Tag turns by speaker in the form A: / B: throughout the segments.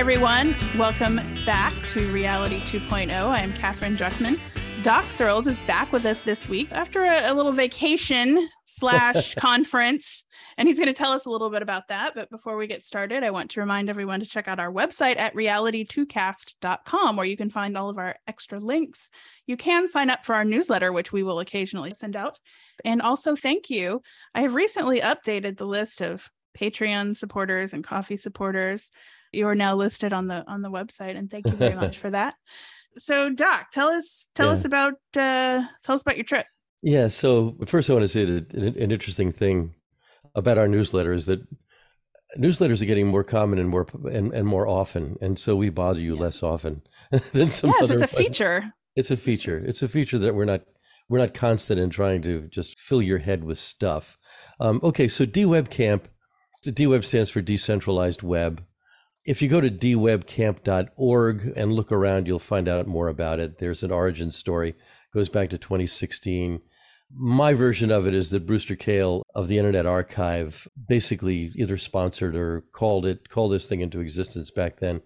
A: everyone. Welcome back to Reality 2.0. I am Katherine Druckman. Doc Searls is back with us this week after a, a little vacation slash conference, and he's going to tell us a little bit about that. But before we get started, I want to remind everyone to check out our website at reality2cast.com, where you can find all of our extra links. You can sign up for our newsletter, which we will occasionally send out. And also, thank you. I have recently updated the list of Patreon supporters and coffee supporters. You are now listed on the on the website, and thank you very much for that. So, Doc, tell us tell
B: Yeah.
A: us about uh, tell us about your trip.
B: Yeah. So first, I want to say that an, an interesting thing about our newsletter is that newsletters are getting more common and more and, and more often, and so we bother you less often than some
A: yes,
B: other.
A: it's a
B: ones.
A: feature.
B: It's a feature. It's a feature that we're not we're not constant in trying to just fill your head with stuff. Um, okay, so DWeb Camp, the DWeb stands for decentralized web. If you go to dwebcamp.org and look around, you'll find out more about it. There's an origin story, it goes back to 2016. My version of it is that Brewster Kahle of the Internet Archive basically either sponsored or called it called this thing into existence back then.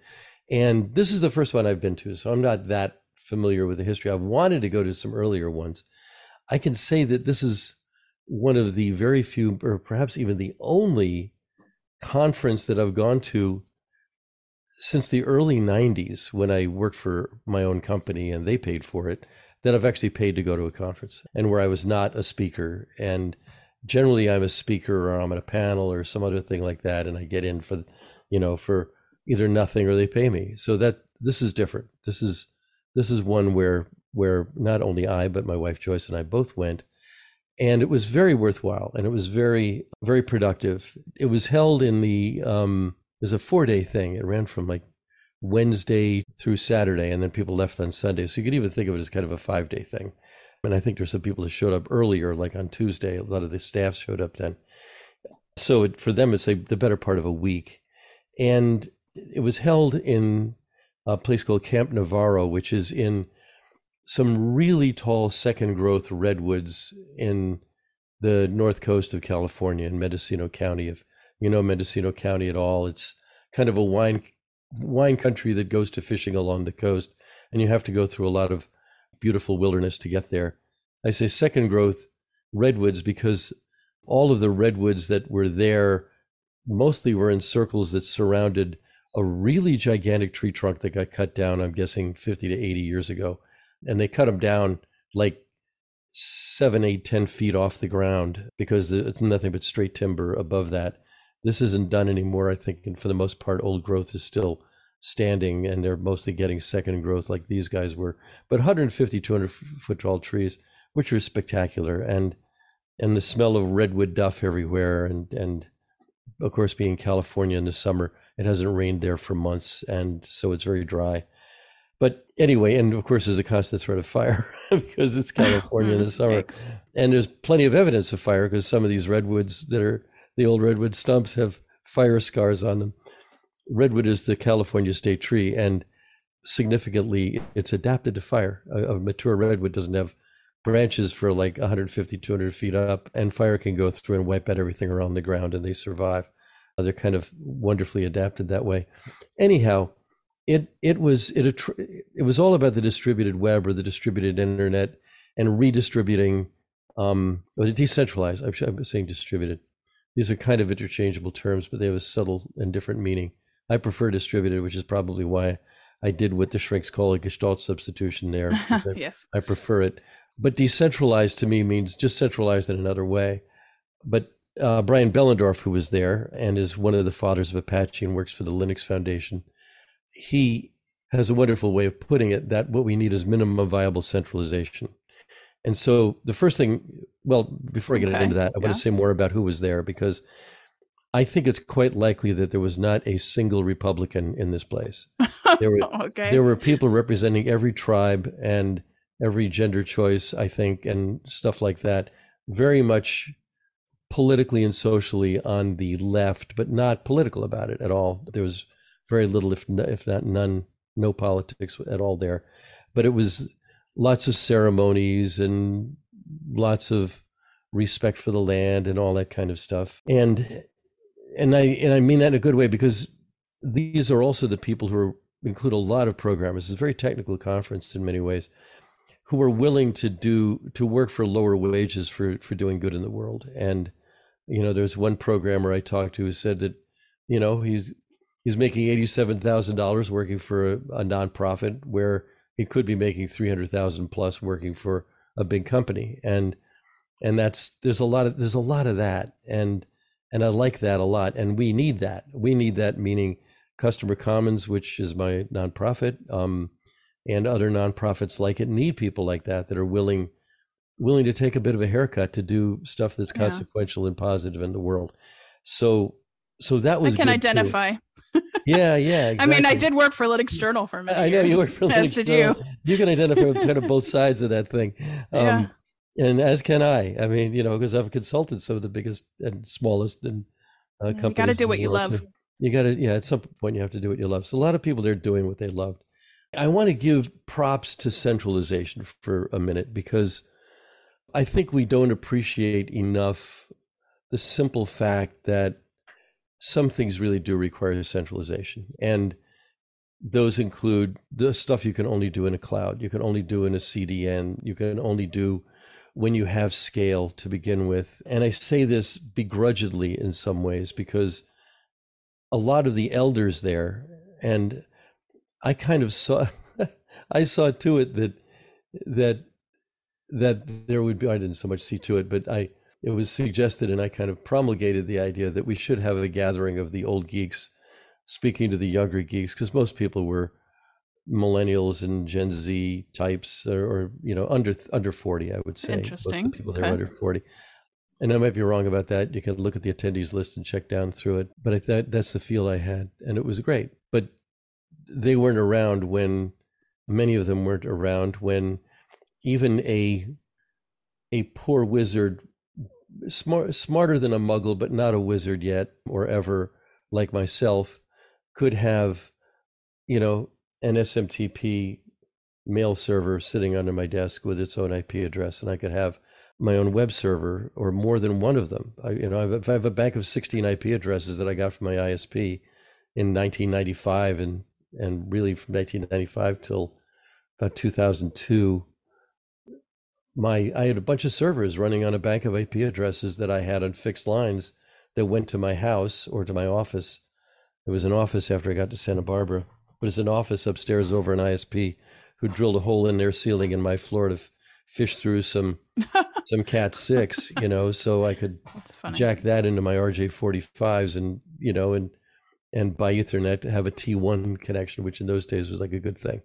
B: And this is the first one I've been to, so I'm not that familiar with the history. I've wanted to go to some earlier ones. I can say that this is one of the very few, or perhaps even the only conference that I've gone to since the early 90s when I worked for my own company and they paid for it, that I've actually paid to go to a conference and where I was not a speaker. And generally I'm a speaker or I'm at a panel or some other thing like that. And I get in for, you know, for either nothing or they pay me. So that this is different. This is, this is one where, where not only I, but my wife Joyce and I both went. And it was very worthwhile and it was very, very productive. It was held in the, um, was a four day thing. It ran from like Wednesday through Saturday, and then people left on Sunday. So you could even think of it as kind of a five day thing. And I think there's some people that showed up earlier, like on Tuesday. A lot of the staff showed up then. So it, for them, it's the better part of a week. And it was held in a place called Camp Navarro, which is in some really tall second growth redwoods in the north coast of California in Mendocino County. If you know Mendocino County at all, it's kind of a wine wine country that goes to fishing along the coast, and you have to go through a lot of beautiful wilderness to get there. I say second growth redwoods because all of the redwoods that were there mostly were in circles that surrounded a really gigantic tree trunk that got cut down, I'm guessing 50 to 80 years ago. And they cut them down like seven, eight, ten feet off the ground because it's nothing but straight timber above that. This isn't done anymore, I think. And for the most part, old growth is still standing and they're mostly getting second growth like these guys were. But 150, 200 foot tall trees, which are spectacular. And and the smell of redwood duff everywhere. And, and of course, being California in the summer, it hasn't rained there for months. And so it's very dry. But anyway, and of course, there's a constant threat of fire because it's mm-hmm. California in the summer.
A: Yikes.
B: And there's plenty of evidence of fire because some of these redwoods that are the old redwood stumps have fire scars on them. Redwood is the California state tree, and significantly, it's adapted to fire. A, a mature redwood doesn't have branches for like 150, 200 feet up, and fire can go through and wipe out everything around the ground, and they survive. Uh, They're kind of wonderfully adapted that way. Anyhow, it it was it it was all about the distributed web or the distributed internet and redistributing um or decentralized i'm saying distributed these are kind of interchangeable terms but they have a subtle and different meaning i prefer distributed which is probably why i did what the shrinks call a gestalt substitution there because I-
A: yes.
B: I prefer it. But decentralized to me means just centralized in another way. But uh, Brian Behlendorf, who was there and is one of the fathers of Apache and works for the Linux Foundation, he has a wonderful way of putting it that what we need is minimum viable centralization. And so the first thing, well, before I get
A: Okay,
B: into that, I want to say more about who was there because I think it's quite likely that there was not a single Republican in this place. There were
A: okay.
B: there were people representing every tribe and every gender choice, I think, and stuff like that. Very much politically and socially on the left, but not political about it at all. There was very little, if if not none, no politics at all there. But it was lots of ceremonies and lots of respect for the land and all that kind of stuff. And and I and I mean that in a good way because these are also the people who are, include a lot of programmers. It's a very technical conference in many ways, who are willing to do to work for lower wages for for doing good in the world. And you know, there's one programmer I talked to who said that, you know, he's he's making eighty seven thousand dollars working for a, a nonprofit where he could be making three hundred thousand plus working for a big company. And and that's there's a lot of there's a lot of that. And and I like that a lot. And we need that. We need that meaning Customer Commons which is my nonprofit um, and other nonprofits like it need people like that that are willing willing to take a bit of a haircut to do stuff that's yeah. consequential and positive in the world. So so that was
A: I can identify
B: yeah yeah exactly.
A: I mean I did work for Linux Journal for many
B: I know you worked for Linux
A: as did you
B: you can identify with kind of both sides of that thing um, yeah and as can I. I mean, you know, because I've consulted some of the biggest and smallest and uh, companies. You
A: got to do what you love.
B: Too. You got to, yeah. At some point, you have to do what you love. So a lot of people they're doing what they loved. I want to give props to centralization for a minute because I think we don't appreciate enough the simple fact that some things really do require centralization, and those include the stuff you can only do in a cloud, you can only do in a CDN, you can only do when you have scale to begin with. And I say this begrudgingly in some ways because a lot of the elders there, and I kind of saw, I saw to it that that that there would be. I didn't so much see to it, but I it was suggested, and I kind of promulgated the idea that we should have a gathering of the old geeks, speaking to the younger geeks, because most people were millennials and Gen Z types, or, or, you know, under under forty, I would say.
A: Interesting.
B: people there okay. under forty, and I might be wrong about that. You can look at the attendees list and check down through it, but I thought that's the feel I had, and it was great. But they weren't around when many of them weren't around when even a a poor wizard, smart smarter than a muggle, but not a wizard yet or ever, like myself, could have, you know, an SMTP mail server sitting under my desk with its own IP address, and I could have my own web server or more than one of them. I, you know, if I have a bank of 16 IP addresses that I got from my ISP in 1995, and and really from 1995 till about 2002, my I had a bunch of servers running on a bank of IP addresses that I had on fixed lines that went to my house or to my office. It was an office after I got to Santa Barbara but it's an office upstairs over an ISP who drilled a hole in their ceiling in my floor to f- fish through some some Cat six, you know, so I could jack that into my RJ45s and you know and and by Ethernet to have a T1 connection, which in those days was like a good thing.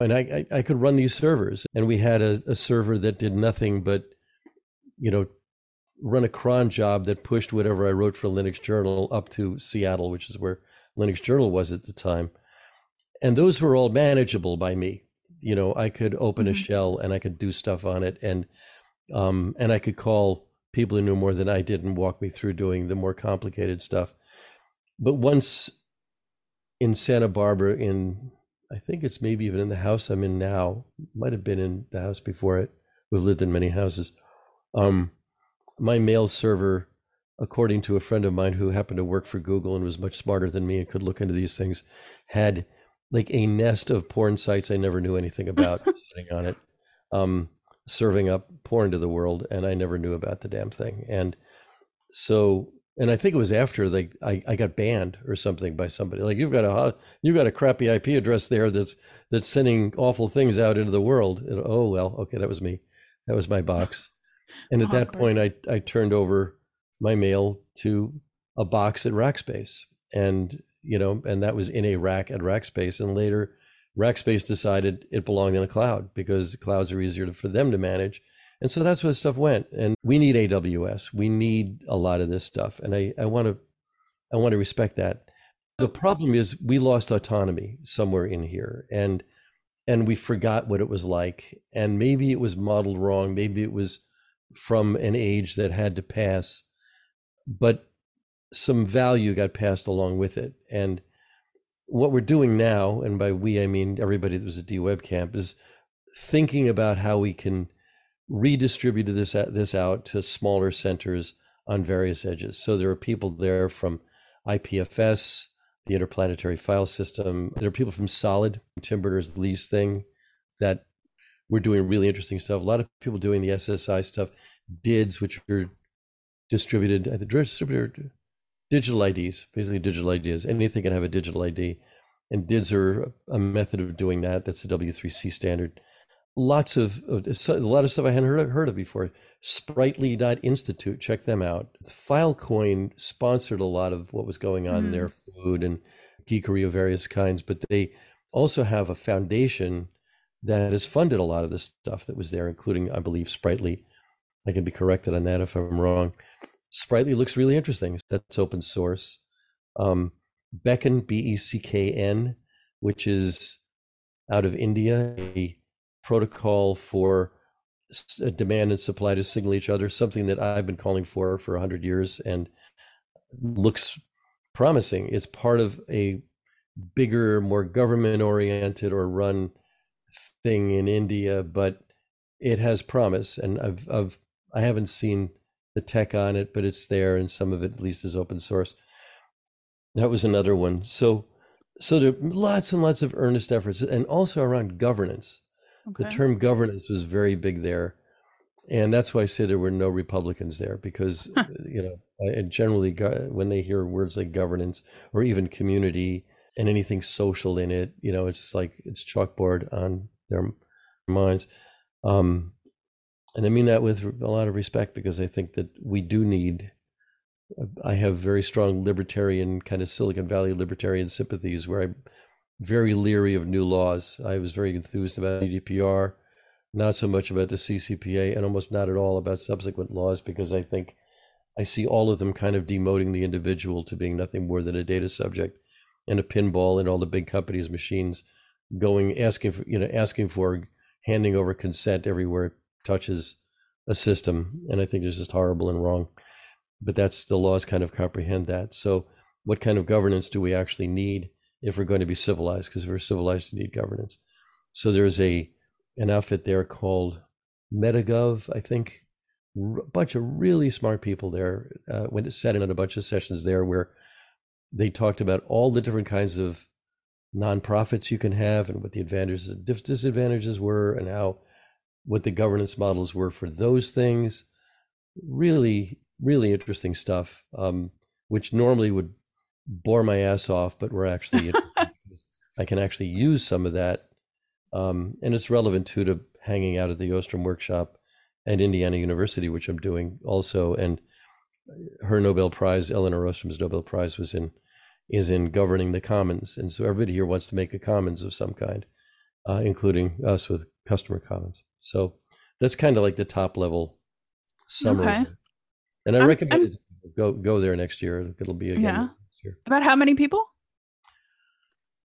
B: And I, I, I could run these servers, and we had a, a server that did nothing but, you know, run a cron job that pushed whatever I wrote for Linux Journal up to Seattle, which is where Linux Journal was at the time. And those were all manageable by me. You know i could open mm-hmm. a shell and i could do stuff on it. And um and i could call people who knew more than i did and walk me through doing the more complicated stuff. But once in santa barbara in i think it's maybe even in the house i'm in now might have been in the house before it we've lived in many houses um my mail server according to a friend of mine who happened to work for google and was much smarter than me and could look into these things had like a nest of porn sites I never knew anything about sitting on it, um, serving up porn to the world, and I never knew about the damn thing. And so, and I think it was after like I, I got banned or something by somebody. Like you've got a you've got a crappy IP address there that's that's sending awful things out into the world. And, oh well, okay, that was me. That was my box. And at that point, I I turned over my mail to a box at Rackspace, and you know, and that was in a rack at Rackspace. And later, Rackspace decided it belonged in a cloud because clouds are easier for them to manage. And so that's where stuff went. And we need AWS. We need a lot of this stuff. And I, I want to I want to respect that. The problem is we lost autonomy somewhere in here and and we forgot what it was like. And maybe it was modeled wrong. Maybe it was from an age that had to pass. But some value got passed along with it. And what we're doing now, and by we I mean everybody that was at DWeb Camp, is thinking about how we can redistribute this this out to smaller centers on various edges. So there are people there from IPFS, the interplanetary file system. There are people from Solid, Tim Berners Lee's thing, that we're doing really interesting stuff. A lot of people doing the SSI stuff, DIDs, which are distributed at the distributor digital IDs, basically digital IDs. Anything can have a digital ID, and DIDs are a method of doing that. That's the W3C standard. Lots of, a lot of stuff I hadn't heard, heard of before. Spritely.institute, check them out. Filecoin sponsored a lot of what was going on mm. in their food and geekery of various kinds, but they also have a foundation that has funded a lot of the stuff that was there, including, I believe, Spritely. I can be corrected on that if I'm wrong. Spritely looks really interesting. That's open source. Um, Beckn, B E C K N, which is out of India, a protocol for uh, demand and supply to signal each other, something that I've been calling for for 100 years and looks promising. It's part of a bigger, more government oriented or run thing in India, but it has promise. And I've, I've I haven't seen the tech on it, but it's there, and some of it at least is open source. That was another one. So, so there are lots and lots of earnest efforts, and also around governance. Okay. The term governance was very big there, and that's why I say there were no Republicans there because you know, and generally when they hear words like governance or even community and anything social in it, you know, it's like it's chalkboard on their minds. Um, and I mean that with a lot of respect because I think that we do need. I have very strong libertarian kind of Silicon Valley libertarian sympathies where I'm very leery of new laws. I was very enthused about GDPR, not so much about the CCPA, and almost not at all about subsequent laws because I think I see all of them kind of demoting the individual to being nothing more than a data subject and a pinball in all the big companies' machines, going asking for you know asking for handing over consent everywhere it touches a system, and I think it's just horrible and wrong. But that's the laws kind of comprehend that. So, what kind of governance do we actually need if we're going to be civilized? Because if we're civilized, we need governance. So there's a an outfit there called MetaGov, I think, a bunch of really smart people there. Uh, went sat in on a bunch of sessions there where they talked about all the different kinds of nonprofits you can have and what the advantages and disadvantages were and how what the governance models were for those things. Really, really interesting stuff, um, which normally would bore my ass off, but we're actually I can actually use some of that, um, and it's relevant too to hanging out at the Ostrom workshop at Indiana University, which I'm doing also. And her Nobel Prize, Elinor Ostrom's Nobel Prize, was in is in governing the commons, and so everybody here wants to make a commons of some kind, uh, including us with customer commons. So that's kind of like the top level summary. Okay. And I I'm, recommend I'm, go go there next year. It'll be again
A: yeah. About how many people?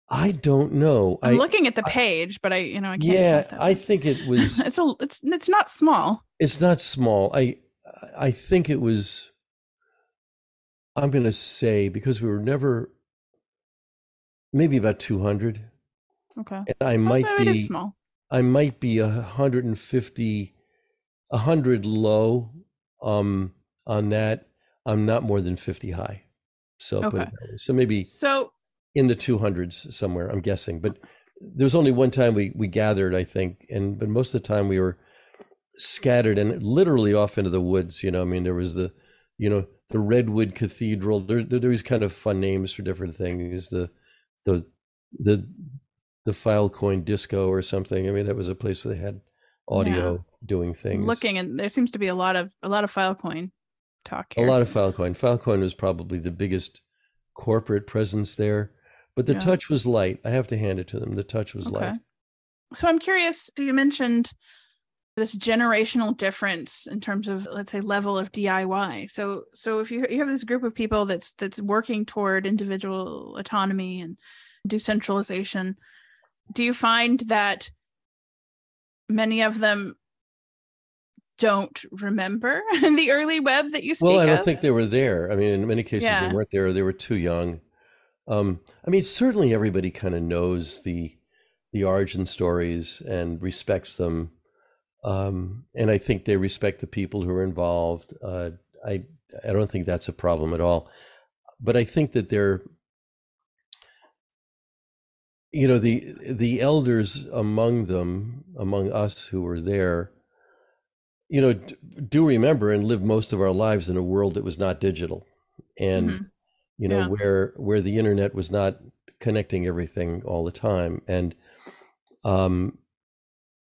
B: I don't know.
A: I'm I, looking at the page, but I, you know, I can't.
B: Yeah, I think it was.
A: it's a. It's it's not small.
B: It's not small. I I think it was. I'm going to say because we were never. Maybe about 200.
A: Okay.
B: And I might be.
A: It is small.
B: I might be a 150, a hundred low um, on that. I'm not more than 50 high. So, okay. so maybe
A: so
B: in the 200s somewhere, I'm guessing. But there was only one time we, we gathered, I think. And, but most of the time we were scattered and literally off into the woods. You know, I mean, there was the, you know, the Redwood Cathedral. There, there, there was kind of fun names for different things. The, the, the the Filecoin disco or something. I mean, that was a place where they had audio yeah. doing things.
A: Looking and there seems to be a lot of a lot of Filecoin talk
B: here. A lot of Filecoin. Filecoin was probably the biggest corporate presence there, but the yeah. touch was light. I have to hand it to them. The touch was okay. light.
A: So I'm curious. You mentioned this generational difference in terms of let's say level of DIY. So so if you you have this group of people that's that's working toward individual autonomy and decentralization do you find that many of them don't remember the early web that you speak
B: well i don't
A: of?
B: think they were there. I mean in many cases yeah. they weren't there. They were too young. Um, i mean certainly everybody kind of knows the the origin stories and respects them. Um, and i think they respect the people who are involved. Uh, i i don't think that's a problem at all. But i think that they're you know the the elders among them, among us who were there, you know, do remember and live most of our lives in a world that was not digital, and mm-hmm. you know yeah. where where the internet was not connecting everything all the time, and um,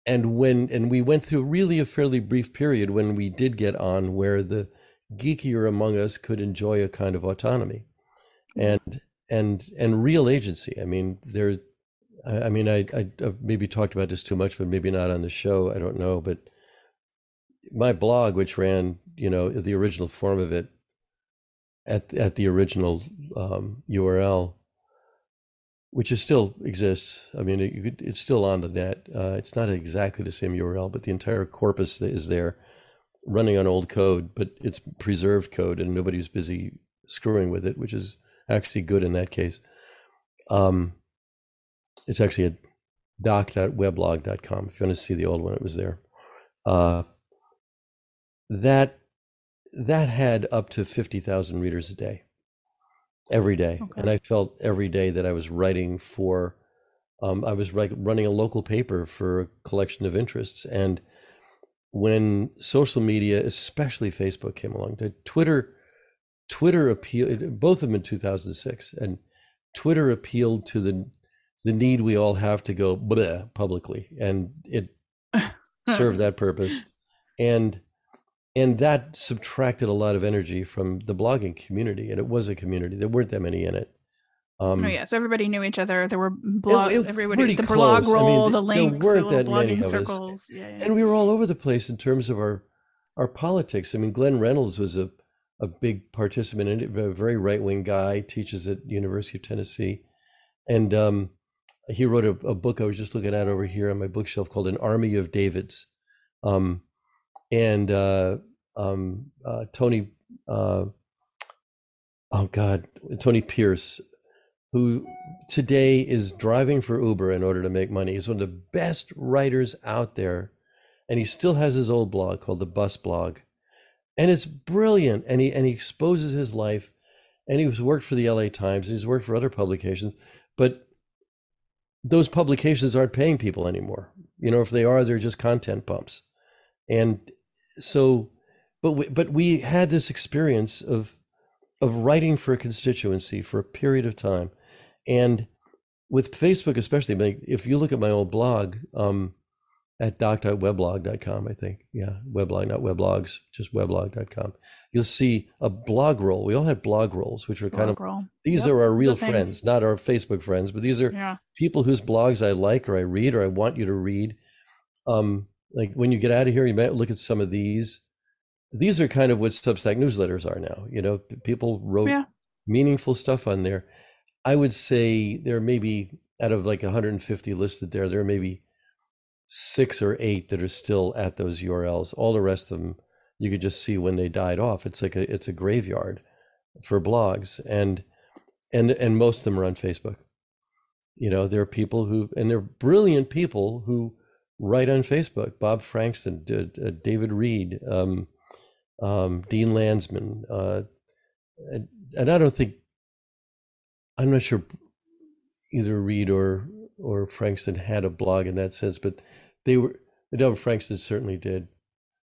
B: and when and we went through really a fairly brief period when we did get on where the geekier among us could enjoy a kind of autonomy mm-hmm. and and and real agency i mean there i, I mean I, I have maybe talked about this too much but maybe not on the show i don't know but my blog which ran you know the original form of it at at the original um, url which is still exists. I mean, it, it's still on the net. Uh, it's not exactly the same URL, but the entire corpus is there, running on old code, but it's preserved code, and nobody's busy screwing with it, which is actually good in that case. Um, it's actually at doc.weblog.com. If you want to see the old one, it was there. Uh, that that had up to fifty thousand readers a day every day. Okay. And I felt every day that I was writing for, um, I was like running a local paper for a collection of interests. And when social media, especially Facebook, came along, Twitter, Twitter appealed, both of them in 2006, and Twitter appealed to the the need we all have to go publicly, and it served that purpose. And and that subtracted a lot of energy from the blogging community and it was a community. There weren't that many in it.
A: Um, oh yeah. So everybody knew each other. There were blog it, it everybody the close. blog roll I mean, the links the that many circles. Yeah,
B: yeah, and we were all over the place in terms of our our politics. I mean glenn reynolds was a a big participant in it a very right-wing guy teaches at university of tennessee. And um, he wrote a, a, book i was just looking at over here on my bookshelf called an army of davids. Um, and uh, um, uh, Tony, uh, oh God, Tony Pierce, who today is driving for Uber in order to make money. He's one of the best writers out there, and he still has his old blog called the Bus Blog, and it's brilliant. And he and he exposes his life, and he's worked for the L.A. Times, and he's worked for other publications, but those publications aren't paying people anymore. You know, if they are, they're just content pumps. And so but we, but we had this experience of of writing for a constituency for a period of time. And with facebook especially if you look at my old blog um, at doc.weblog.com i think. Yeah weblog not weblogs just weblog.com you'll see a blog roll. We all had blog rolls which are kind blog of roll. these yep, are our real friends not our facebook friends but these are yeah. people whose blogs i like or i read or i want you to read. Um, like when you get out of here, you might look at some of these. These are kind of what Substack newsletters are now. You know, people wrote yeah. meaningful stuff on there. I would say there may be out of like 150 listed there, there may be six or eight that are still at those URLs. All the rest of them you could just see when they died off. It's like a it's a graveyard for blogs, and and and most of them are on Facebook. You know, there are people who and they're brilliant people who right on Facebook. Bob Frankston, uh, David Reed, um, um, Dean Landsman, uh, and, and, I don't think I'm not sure either Reed or or Frankston had a blog in that sense, but they were. No, Frankston certainly did.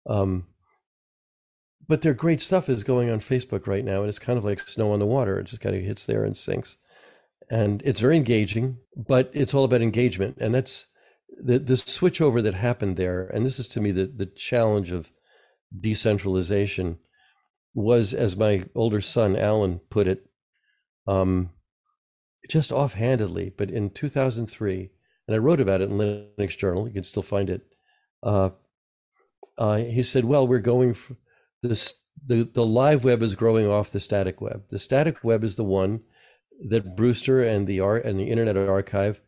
B: Um, but their great stuff is going on Facebook right now, and it's kind of like snow on the water. It just kind of hits there and sinks, and it's very engaging. But it's all about engagement, and that's the the switch over that happened there, and this is to me the the challenge of decentralization, was as my older son Alan put it, um, just offhandedly, but in 2003, and I wrote about it in Linux Journal. You can still find it. Uh, uh, he said, "Well, we're going for this. The the live web is growing off the static web. The static web is the one that Brewster and the art and the Internet Archive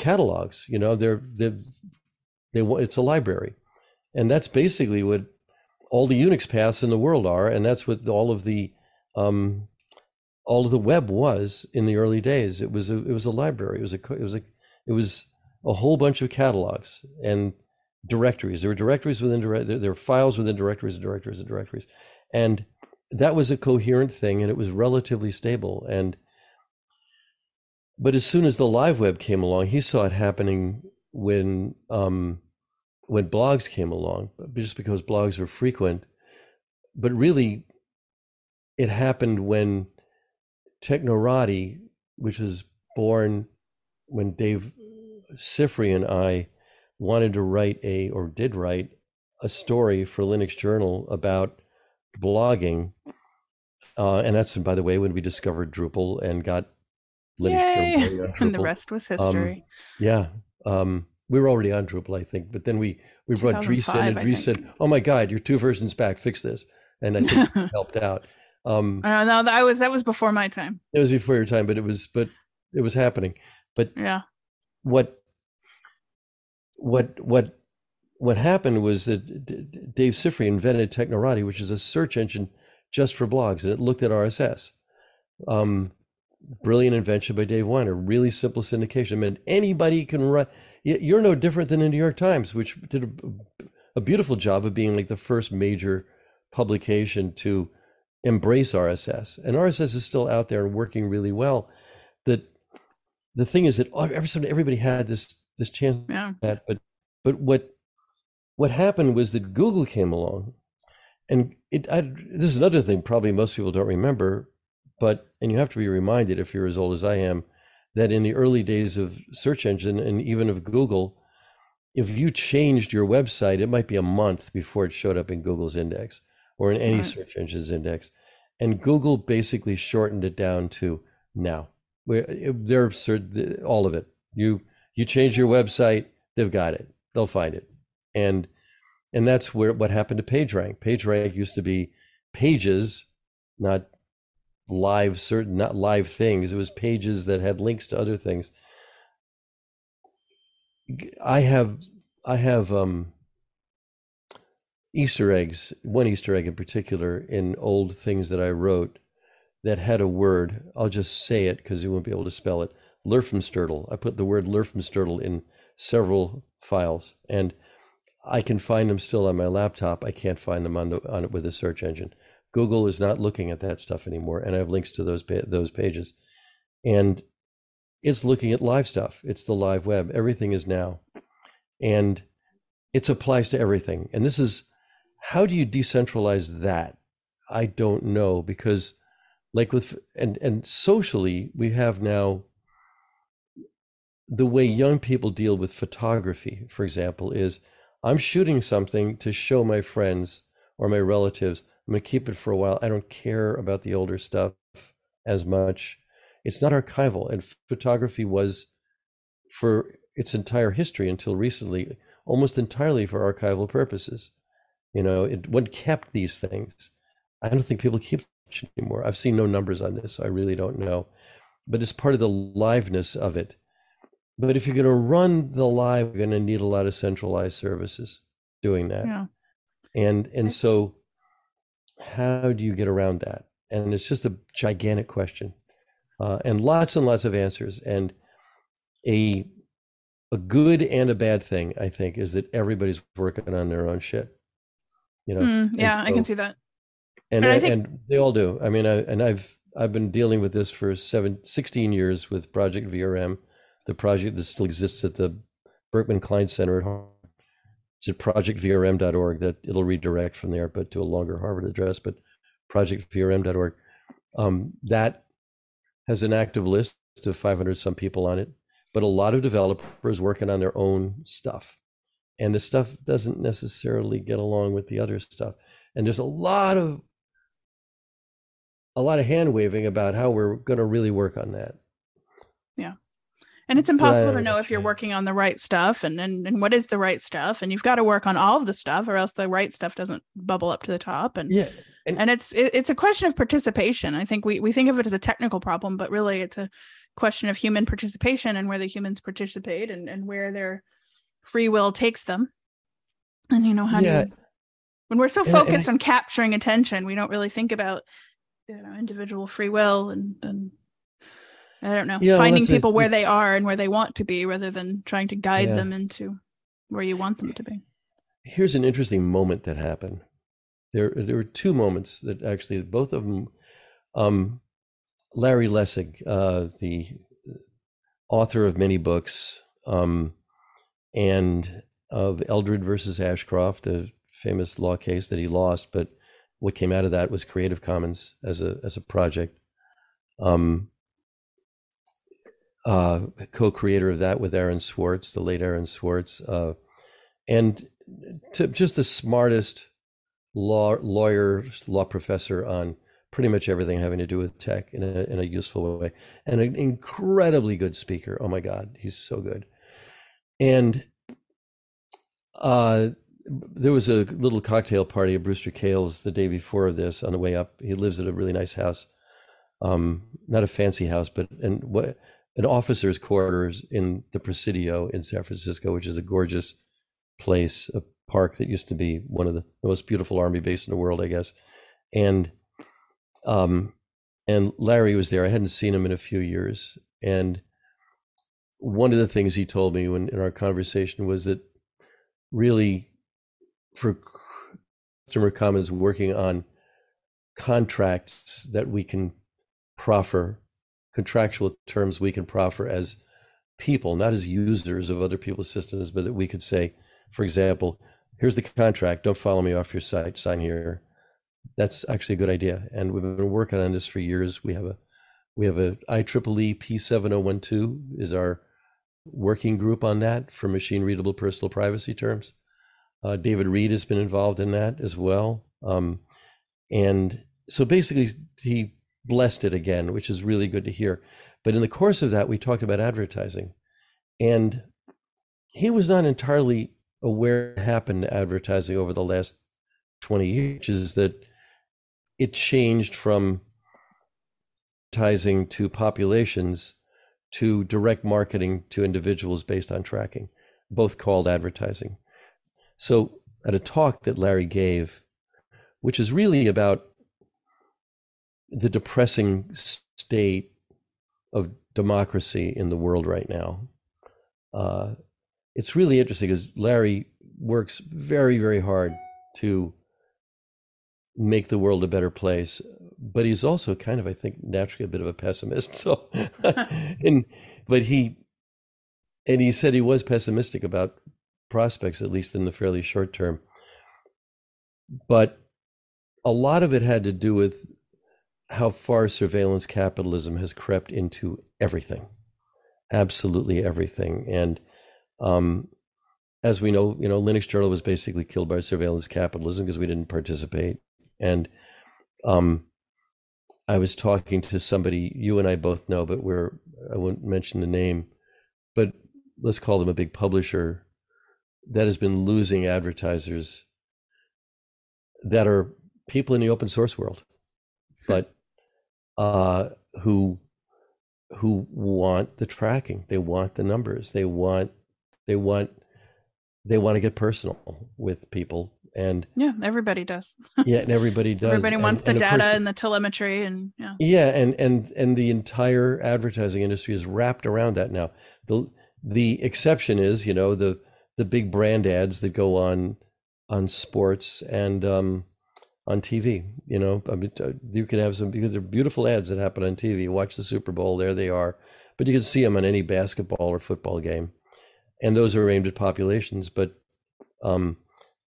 B: catalogs. You know, they're they they it's a library, and that's basically what all the Unix paths in the world are, and that's what all of the um, all of the web was in the early days. It was a it was a library. It was a it was a it was a whole bunch of catalogs and directories. There were directories within direct. There were files within directories and directories and directories, and that was a coherent thing, and it was relatively stable. And but as soon as the live web came along, he saw it happening when um, when blogs came along, just because blogs were frequent. But really, it happened when Technorati, which was born when Dave Sifry and I wanted to write a or did write a story for Linux Journal about blogging. Uh, and that's by the way when we discovered Drupal and got
A: Yay! And the rest was um, history.
B: Um, yeah. Um, we were already on Drupal, I think, but then we we brought Dries in, and Dries said, "Oh my God, you're two versions back. Fix this," and I think it helped out.
A: Um, I don't know. That was that was before my time.
B: It was before your time, but it was but it was happening. But
A: yeah,
B: what what what what happened was that Dave Sifry invented Technorati, which is a search engine just for blogs, and it looked at RSS. Um, brilliant invention by Dave Winer, Really simple syndication. I mean, anybody can run. You're no different than the New York Times, which did a, a beautiful job of being like the first major publication to embrace RSS. And RSS is still out there and working really well. That the thing is that every everybody had this this chance
A: yeah.
B: that, but but what what happened was that Google came along, and it. I, this is another thing probably most people don't remember, but and you have to be reminded if you're as old as I am, that in the early days of search engine and even of Google, if you changed your website, it might be a month before it showed up in Google's index or in any right. search engine's index. And Google basically shortened it down to now. Eh, they're all of it. You you change your website, they've got it. They'll find it. And and that's where what happened to PageRank. PageRank used to be pages, not live certain not live things. It was pages that had links to other things. I have I have um Easter eggs, one Easter egg in particular, in old things that I wrote that had a word. I'll just say it because you won't be able to spell it. Lerfensterdl. I put the word Lerfensterdl in several files, and I can find them still on my laptop. I can't find them on, the, on it with a search engine. Google is not looking at that stuff anymore, and I have links to those those pages, and it's looking at live stuff. It's the live web. Everything is now, and it applies to everything. And this is how do you decentralize that? I don't know because like with and and socially we have now the way young people deal with photography, for example, is I'm shooting something to show my friends or my relatives. I'm going to keep it for a while. I don't care about the older stuff as much. It's not archival. And photography was, for its entire history until recently, almost entirely for archival purposes. You know, it, one kept these things. I don't think people keep anymore. I've seen no numbers on this. So I really don't know. But it's part of the liveness of it. But if you're going to run the live, you're going to need a lot of centralized services doing that.
A: Yeah.
B: And and so how do you get around that? And it's just a gigantic question. Uh, and lots and lots of answers. And a a good and a bad thing, I think, is that everybody's working on their own shit. You know,
A: mm, yeah, so, I can see that.
B: And and, think... and, they all do. I mean, I, and I've I've been dealing with this for seven, 16 years with Project VRM, the project that still exists at the Berkman Klein Center at At projectvrm.org that it'll redirect from there, but to a longer Harvard address, but projectvrm.org. Um, that has an active list of 500 some people on it, but a lot of developers working on their own stuff. And the stuff doesn't necessarily get along with the other stuff. And there's a lot of a lot of hand waving about how we're going to really work on that.
A: Yeah and it's impossible to know if you're working on the right stuff and, and and what is the right stuff and you've got to work on all of the stuff or else the right stuff doesn't bubble up to the top and
B: yeah
A: and, and it's it, it's a question of participation. I think we we think of it as a technical problem but really it's a question of human participation and where the humans participate and and where their free will takes them. And you know how yeah. to when we're so focused and, and on capturing attention we don't really think about you know individual free will and and i don't know yeah, finding people where they are and where they want to be rather than trying to guide yeah. them into where you want them to be
B: here's an interesting moment that happened there there were two moments that actually both of them um, larry lessig uh, the author of many books, um, and of Eldred versus Ashcroft, the famous law case that he lost, but what came out of that was Creative Commons as a as a project. Um, uh, co-creator of that with Aaron Swartz, the late Aaron Swartz, uh, and to just the smartest law lawyer, law professor on pretty much everything having to do with tech in a in a useful way, and an incredibly good speaker. Oh my God, he's so good. And uh, there was a little cocktail party at Brewster Kahle's the day before this on the way up. He lives at a really nice house, um, not a fancy house, but and what an officer's quarters in the Presidio in San Francisco, which is a gorgeous place, a park that used to be one of the most beautiful army base in the world, I guess. And um, and Larry was there. I hadn't seen him in a few years, and one of the things he told me when in our conversation was that really for customer commons working on contracts that we can proffer contractual terms we can proffer as people not as users of other people's systems but that we could say for example here's the contract don't follow me off your site sign here that's actually a good idea and we've been working on this for years we have a we have a IEEE P7012 is our working group on that for machine readable personal privacy terms. Uh, David Reed has been involved in that as well. Um, and so basically, he blessed it again, which is really good to hear. But in the course of that, we talked about advertising. And he was not entirely aware what happened to advertising over the last 20 years, which is that it changed from advertising to populations to direct marketing to individuals based on tracking, both called advertising. So, at a talk that Larry gave, which is really about the depressing state of democracy in the world right now, uh, it's really interesting because Larry works very, very hard to make the world a better place but he's also kind of, I think, naturally a bit of a pessimist. So, and but he, and he said he was pessimistic about prospects, at least in the fairly short term. But a lot of it had to do with how far surveillance capitalism has crept into everything, absolutely everything. And um, as we know, you know, Linux Journal was basically killed by surveillance capitalism because we didn't participate. And um, I was talking to somebody you and I both know, but we're I won't mention the name, but let's call them a big publisher that has been losing advertisers that are people in the open source world, but uh, who who want the tracking, they want the numbers, they want they want they want to get personal with people and
A: yeah everybody does.
B: Yeah and everybody does
A: everybody
B: and,
A: wants the data and the telemetry and yeah.
B: Yeah and and and the entire advertising industry is wrapped around that now. The the exception is you know the the big brand ads that go on on sports and um on TV, you know, I mean, uh, you can have some because they're beautiful ads that happen on TV. Watch the Super Bowl, there they are, but you can see them on any basketball or football game, and those are aimed at populations. But um,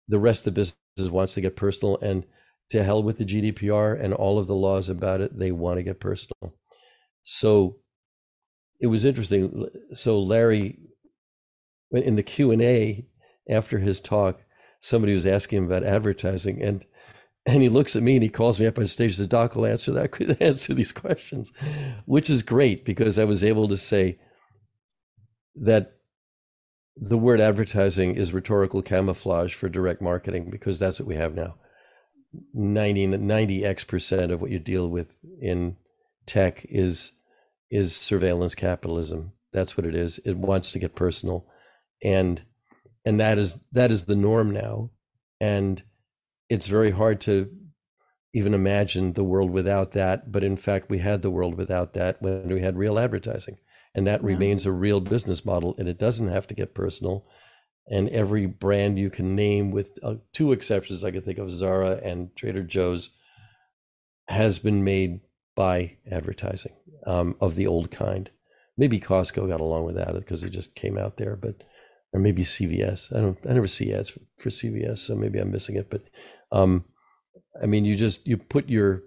B: the rest of the business wants to get personal and to hell with the GDPR and all of the laws about it. They want to get personal. So it was interesting. So Larry, in the Q and A after his talk, somebody was asking about advertising, and and he looks at me and he calls me up on stage. Says, "Doc will answer that. Could answer these questions," which is great because I was able to say that the word advertising is rhetorical camouflage for direct marketing because that's what we have now. 90 90x percent of what you deal with in tech is is surveillance capitalism. That's what it is. It wants to get personal, and and that is that is the norm now, and it's very hard to even imagine the world without that. But in fact, we had the world without that when we had real advertising and that yeah. remains a real business model and it doesn't have to get personal and every brand you can name with uh, two exceptions i can think of zara and trader joe's has been made by advertising um, of the old kind maybe Costco got along with that because it just came out there, but or maybe CVS. I don't. I never see ads for, for CVS, so maybe I'm missing it. But um, I mean, you just you put your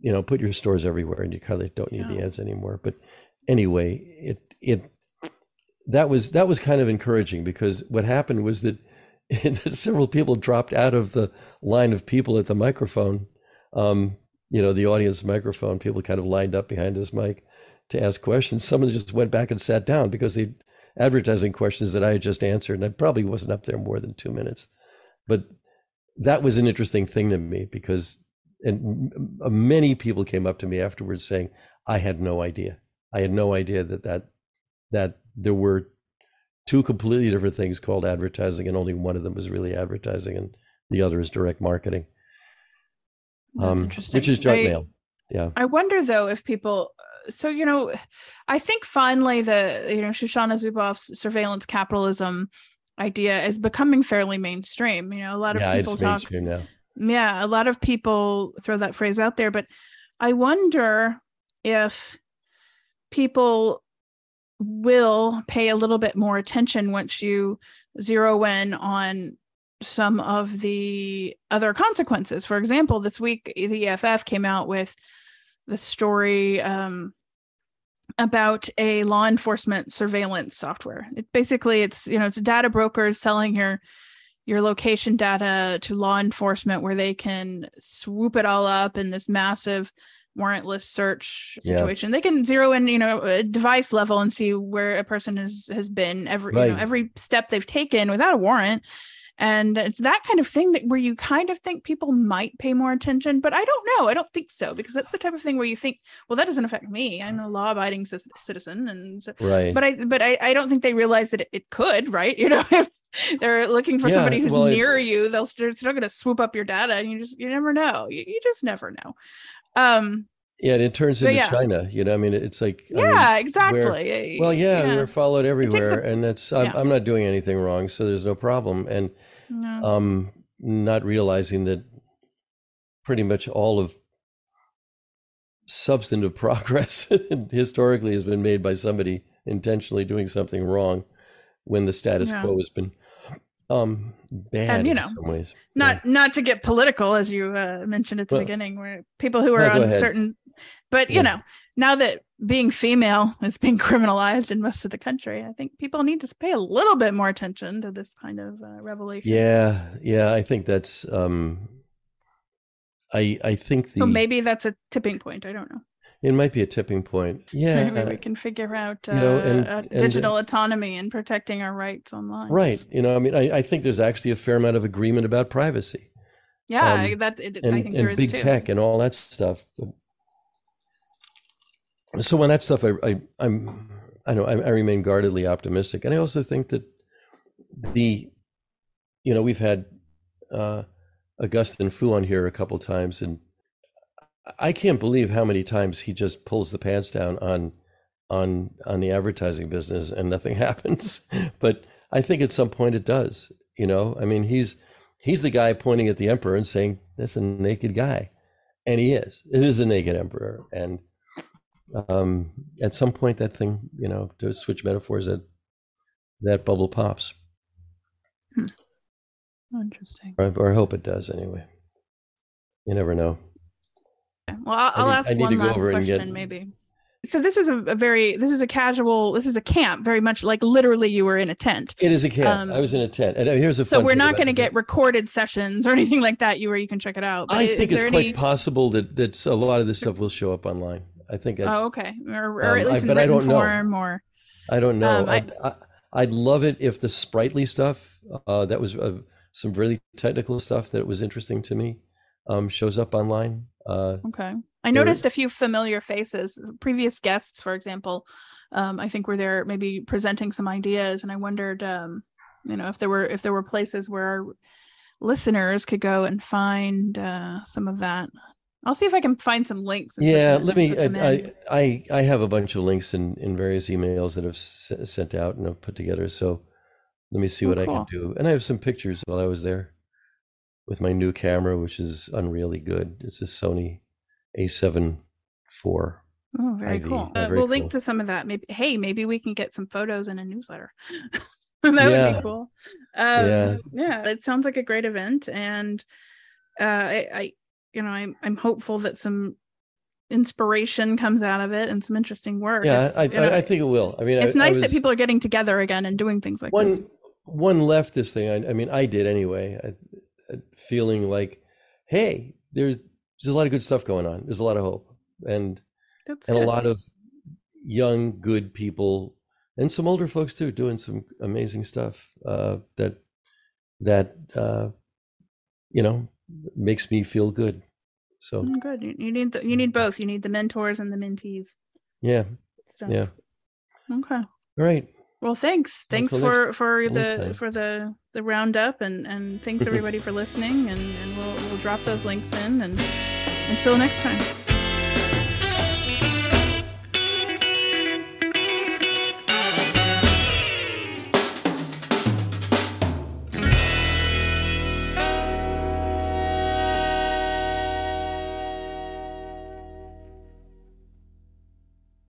B: you know put your stores everywhere, and you kind of don't need yeah. the ads anymore. But anyway, it it that was that was kind of encouraging because what happened was that several people dropped out of the line of people at the microphone. Um, you know, the audience microphone. People kind of lined up behind this mic to ask questions. Someone just went back and sat down because the advertising questions that I had just answered, and I probably wasn't up there more than two minutes. But that was an interesting thing to me because and many people came up to me afterwards saying, "I had no idea. I had no idea that that that there were two completely different things called advertising, and only one of them was really advertising, and the other is direct marketing.
A: That's um, interesting.
B: Which is junk mail. Yeah.
A: I wonder though if people. So you know, I think finally the you know Shoshana Zuboff's surveillance capitalism idea is becoming fairly mainstream. You know, a lot of
B: yeah,
A: people talk.
B: Now.
A: Yeah, a lot of people throw that phrase out there, but I wonder if people will pay a little bit more attention once you zero in on some of the other consequences. For example, this week the EFF came out with the story um, about a law enforcement surveillance software. It basically it's you know it's data brokers selling your your location data to law enforcement where they can swoop it all up in this massive warrantless search situation. Yeah. They can zero in, you know, a device level and see where a person has has been every right. you know, every step they've taken without a warrant. And it's that kind of thing that where you kind of think people might pay more attention, but I don't know. I don't think so because that's the type of thing where you think, well, that doesn't affect me. I'm a law-abiding c- citizen, and so,
B: right.
A: But I, but I, I don't think they realize that it, it could, right? You know, if they're looking for yeah, somebody who's well, near you, they'll they're still going to swoop up your data, and you just you never know. You, you just never know. Um,
B: yeah, and it turns into yeah. China. You know, I mean, it's like
A: yeah,
B: I mean,
A: exactly.
B: well, yeah, yeah, we're followed everywhere, it a, and it's I'm, yeah. I'm, not doing anything wrong, so there's no problem. And no. um, not realizing that pretty much all of substantive progress historically has been made by somebody intentionally doing something wrong when the status quo has been um bad and, you know, in some ways.
A: Not yeah. not to get political, as you uh, mentioned at the well, beginning, where people who are no, on certain, but you yeah. know, now that being female is being criminalized in most of the country, I think people need to pay a little bit more attention to this kind of uh, revelation.
B: Yeah, yeah, I think that's. um I I think the,
A: so. Maybe that's a tipping point. I don't know.
B: It might be a tipping point. Yeah.
A: Maybe we can figure out uh, you know, and, uh, digital and, autonomy and protecting our rights online.
B: Right. You know, I mean, I, I think there's actually a fair amount of agreement about privacy.
A: Yeah, um, that it,
B: and,
A: I think there
B: is big
A: too.
B: tech and all that stuff. So when that stuff, I, I I'm I know I, I remain guardedly optimistic, and I also think that the, you know, we've had uh, Augustine Fou on here a couple times, and I can't believe how many times he just pulls the pants down on on on the advertising business and nothing happens. but I think at some point it does. You know, I mean, he's he's the guy pointing at the emperor and saying, "That's a naked guy," and he is. It is a naked emperor, and um, at some point that thing, you know, to switch metaphors, that that bubble pops.
A: Hmm. Interesting.
B: Or, or I hope it does. Anyway, you never know.
A: Well, I'll, I'll ask one last question, get... maybe. So this is a, a, very this is a casual this is a camp very much like literally you were in a tent.
B: It is a camp. Um, I was in a tent, and uh, here's a.
A: So we're not going to get recorded sessions or anything like that. You where you can check it out.
B: But I think it's quite possible that that a lot of this stuff will show up online. I think.
A: oh, okay, or, or um, at least I, in written form, know. or.
B: I don't know. Um, I'd, I, I'd love it if the Spritely stuff uh, that was uh, some really technical stuff that was interesting to me um, shows up online. Uh,
A: okay. I noticed a few familiar faces. Previous guests, for example, um, I think were there maybe presenting some ideas, and I wondered, um, you know, if there were if there were places where our listeners could go and find uh, some of that. I'll see if I can find some links.
B: Yeah, let me. I, I I have a bunch of links in in various emails that I've s- sent out and I've put together. So let me see oh, what cool. I can do. And I have some pictures while I was there with my new camera, which is unreally good. It's a Sony A7 IV
A: Oh, very
B: Ivy.
A: cool.
B: Yeah,
A: Uh,
B: very
A: we'll link to some of that. Maybe hey, maybe we can get some photos in a newsletter. that would be cool. Um,
B: Yeah.
A: yeah, it sounds like a great event, and uh, I, I, you know, I'm I'm hopeful that some inspiration comes out of it and some interesting work.
B: Yeah, I,
A: you know,
B: I, I think it will. I mean,
A: it's
B: I,
A: nice that people are getting together again and doing things like
B: one
A: this.
B: one leftist thing. I, I mean, I did anyway. Feeling like, hey, there's there's a lot of good stuff going on. There's a lot of hope, and
A: That's
B: and a lot of young, good people, and some older folks too, doing some amazing stuff. Uh, that that uh, you know makes me feel good. So
A: Mm, good. You, you need the, you need both. You need the mentors and the mentees.
B: yeah,
A: Stuff.
B: yeah.
A: Okay.
B: All right.
A: Well, thanks. Thanks
B: Until
A: for for the
B: time.
A: for the the roundup and and thanks everybody for listening and and we'll we'll drop those links in and until next time.